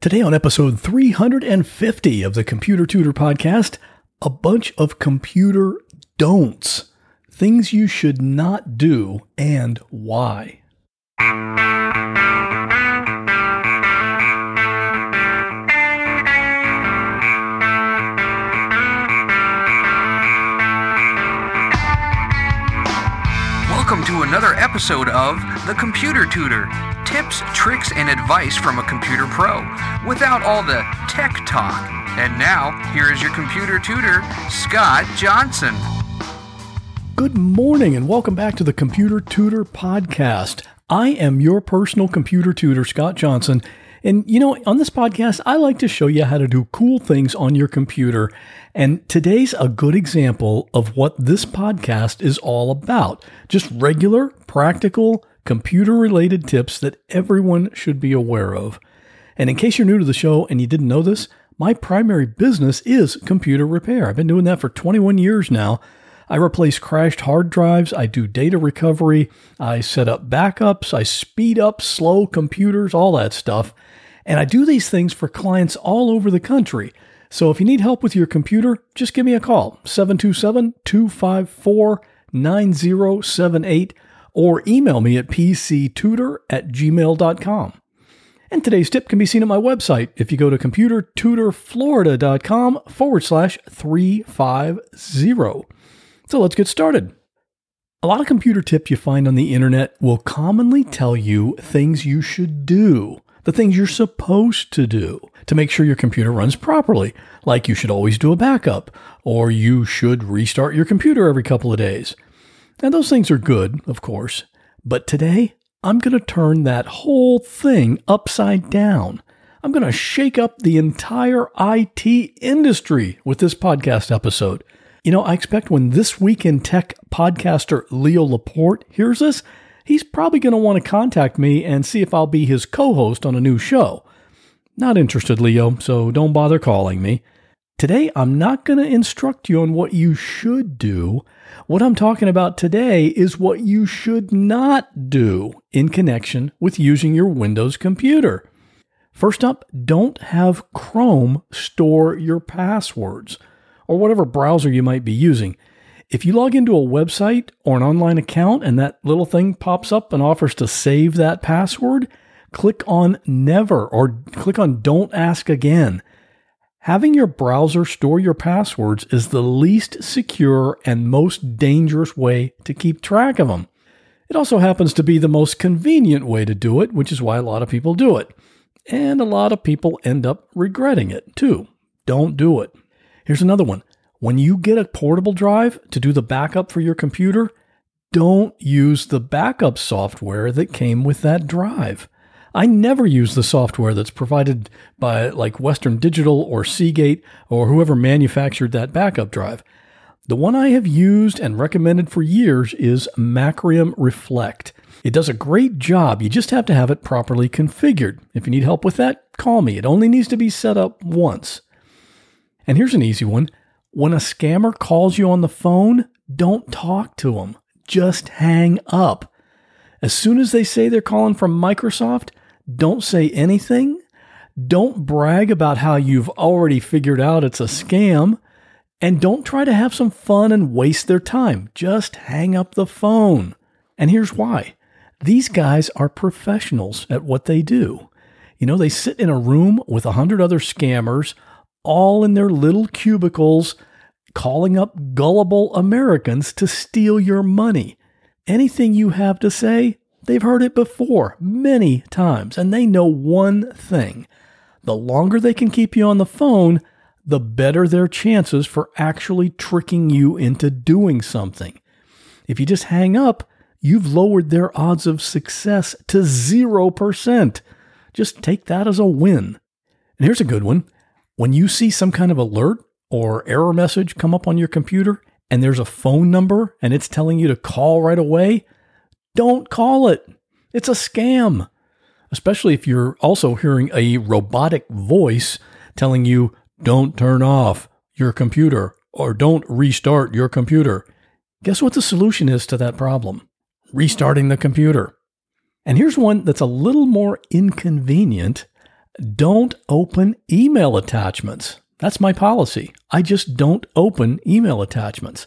Today, on episode 350 of the Computer Tutor Podcast, a bunch of computer don'ts. Things you should not do and why. Welcome to another episode of The Computer Tutor tips, tricks, and advice from a computer pro without all the tech talk. And now, here is your computer tutor, Scott Johnson. Good morning, and welcome back to the Computer Tutor Podcast. I am your personal computer tutor, Scott Johnson. And you know, on this podcast, I like to show you how to do cool things on your computer. And today's a good example of what this podcast is all about. Just regular, practical, computer related tips that everyone should be aware of. And in case you're new to the show and you didn't know this, my primary business is computer repair. I've been doing that for 21 years now. I replace crashed hard drives. I do data recovery. I set up backups. I speed up slow computers, all that stuff. And I do these things for clients all over the country. So if you need help with your computer, just give me a call 727 254 9078 or email me at pctutor at gmail.com. And today's tip can be seen at my website if you go to computertutorflorida.com forward slash 350. So let's get started. A lot of computer tips you find on the internet will commonly tell you things you should do, the things you're supposed to do to make sure your computer runs properly, like you should always do a backup, or you should restart your computer every couple of days. And those things are good, of course, but today I'm going to turn that whole thing upside down. I'm going to shake up the entire IT industry with this podcast episode. You know, I expect when this week in tech podcaster Leo Laporte hears this, he's probably going to want to contact me and see if I'll be his co host on a new show. Not interested, Leo, so don't bother calling me. Today, I'm not going to instruct you on what you should do. What I'm talking about today is what you should not do in connection with using your Windows computer. First up, don't have Chrome store your passwords or whatever browser you might be using. If you log into a website or an online account and that little thing pops up and offers to save that password, click on Never or click on Don't Ask Again. Having your browser store your passwords is the least secure and most dangerous way to keep track of them. It also happens to be the most convenient way to do it, which is why a lot of people do it. And a lot of people end up regretting it too. Don't do it. Here's another one. When you get a portable drive to do the backup for your computer, don't use the backup software that came with that drive. I never use the software that's provided by like Western Digital or Seagate or whoever manufactured that backup drive. The one I have used and recommended for years is Macrium Reflect. It does a great job. You just have to have it properly configured. If you need help with that, call me. It only needs to be set up once. And here's an easy one. When a scammer calls you on the phone, don't talk to them. Just hang up. As soon as they say they're calling from Microsoft, don't say anything. Don't brag about how you've already figured out it's a scam. And don't try to have some fun and waste their time. Just hang up the phone. And here's why these guys are professionals at what they do. You know, they sit in a room with a hundred other scammers all in their little cubicles, calling up gullible Americans to steal your money. Anything you have to say, they've heard it before many times, and they know one thing the longer they can keep you on the phone, the better their chances for actually tricking you into doing something. If you just hang up, you've lowered their odds of success to 0%. Just take that as a win. And here's a good one when you see some kind of alert or error message come up on your computer and there's a phone number and it's telling you to call right away, don't call it. It's a scam. Especially if you're also hearing a robotic voice telling you, don't turn off your computer or don't restart your computer. Guess what the solution is to that problem? Restarting the computer. And here's one that's a little more inconvenient don't open email attachments. That's my policy. I just don't open email attachments.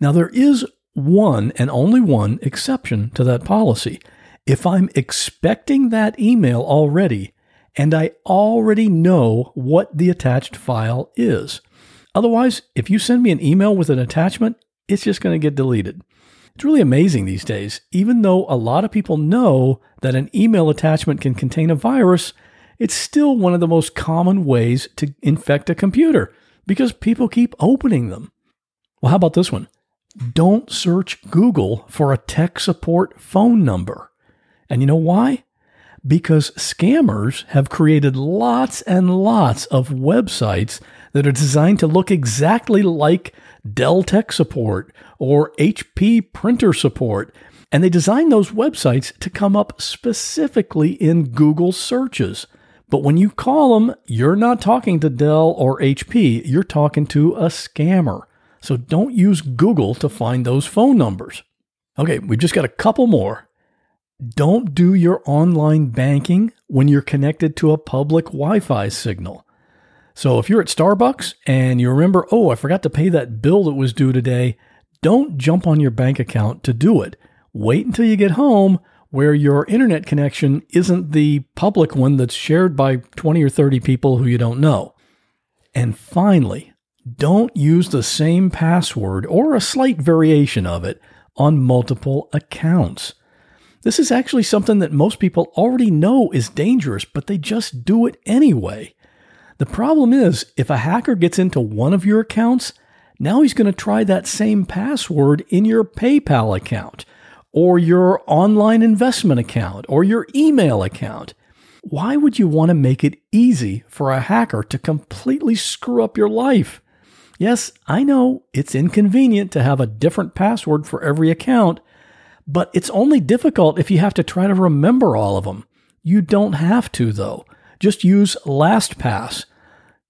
Now, there is one and only one exception to that policy. If I'm expecting that email already and I already know what the attached file is. Otherwise, if you send me an email with an attachment, it's just going to get deleted. It's really amazing these days. Even though a lot of people know that an email attachment can contain a virus, it's still one of the most common ways to infect a computer because people keep opening them. Well, how about this one? Don't search Google for a tech support phone number. And you know why? Because scammers have created lots and lots of websites that are designed to look exactly like Dell Tech Support or HP Printer Support. And they design those websites to come up specifically in Google searches. But when you call them, you're not talking to Dell or HP, you're talking to a scammer. So don't use Google to find those phone numbers. Okay, we've just got a couple more. Don't do your online banking when you're connected to a public Wi Fi signal. So if you're at Starbucks and you remember, oh, I forgot to pay that bill that was due today, don't jump on your bank account to do it. Wait until you get home where your internet connection isn't the public one that's shared by 20 or 30 people who you don't know. And finally, don't use the same password or a slight variation of it on multiple accounts. This is actually something that most people already know is dangerous, but they just do it anyway. The problem is, if a hacker gets into one of your accounts, now he's going to try that same password in your PayPal account, or your online investment account, or your email account. Why would you want to make it easy for a hacker to completely screw up your life? Yes, I know it's inconvenient to have a different password for every account, but it's only difficult if you have to try to remember all of them. You don't have to, though. Just use LastPass.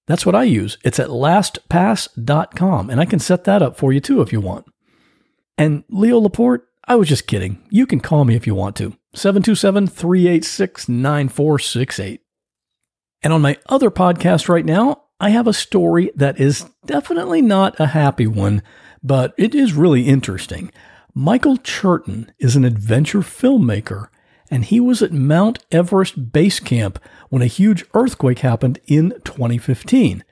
That's what I use. It's at lastpass.com, and I can set that up for you too if you want. And Leo Laporte, I was just kidding. You can call me if you want to. 727 386 9468. And on my other podcast right now, I have a story that is definitely not a happy one, but it is really interesting. Michael Churton is an adventure filmmaker and he was at Mount Everest Base Camp when a huge earthquake happened in 2015.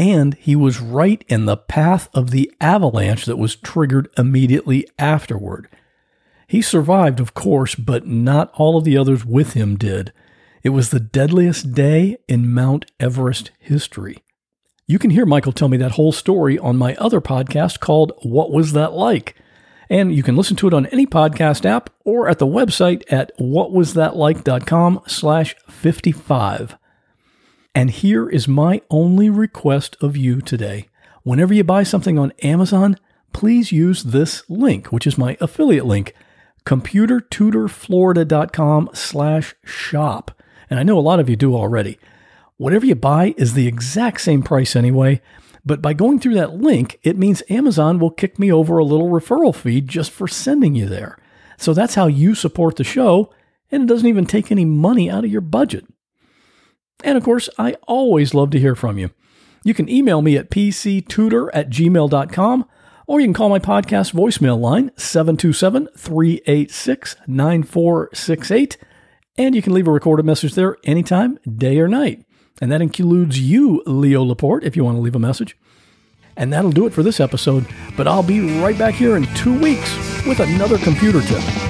And he was right in the path of the avalanche that was triggered immediately afterward. He survived, of course, but not all of the others with him did. It was the deadliest day in Mount Everest history. You can hear Michael tell me that whole story on my other podcast called What Was That Like? And you can listen to it on any podcast app or at the website at whatwasthatlike.com slash 55. And here is my only request of you today. Whenever you buy something on Amazon, please use this link, which is my affiliate link, computertutorflorida.com slash shop. And I know a lot of you do already. Whatever you buy is the exact same price anyway, but by going through that link, it means Amazon will kick me over a little referral fee just for sending you there. So that's how you support the show, and it doesn't even take any money out of your budget. And of course, I always love to hear from you. You can email me at pctutor at gmail.com, or you can call my podcast voicemail line, 727 386 9468, and you can leave a recorded message there anytime, day or night. And that includes you, Leo Laporte, if you want to leave a message. And that'll do it for this episode, but I'll be right back here in two weeks with another computer tip.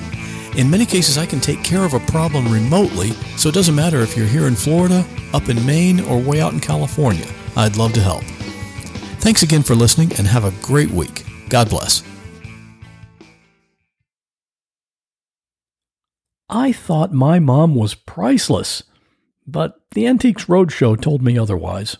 In many cases, I can take care of a problem remotely, so it doesn't matter if you're here in Florida, up in Maine, or way out in California. I'd love to help. Thanks again for listening and have a great week. God bless. I thought my mom was priceless, but the Antiques Roadshow told me otherwise.